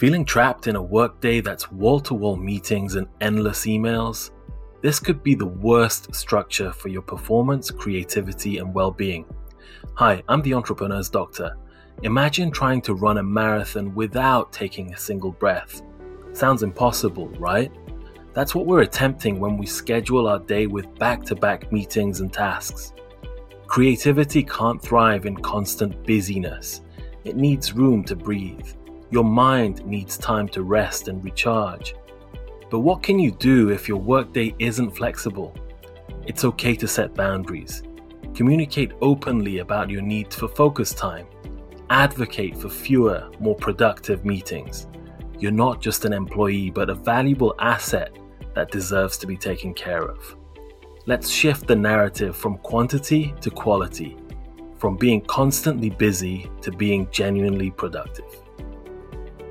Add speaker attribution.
Speaker 1: Feeling trapped in a workday that's wall to wall meetings and endless emails? This could be the worst structure for your performance, creativity, and well being. Hi, I'm the Entrepreneur's Doctor. Imagine trying to run a marathon without taking a single breath. Sounds impossible, right? That's what we're attempting when we schedule our day with back to back meetings and tasks. Creativity can't thrive in constant busyness, it needs room to breathe. Your mind needs time to rest and recharge. But what can you do if your workday isn't flexible? It's okay to set boundaries. Communicate openly about your needs for focus time. Advocate for fewer, more productive meetings. You're not just an employee, but a valuable asset that deserves to be taken care of. Let's shift the narrative from quantity to quality, from being constantly busy to being genuinely productive.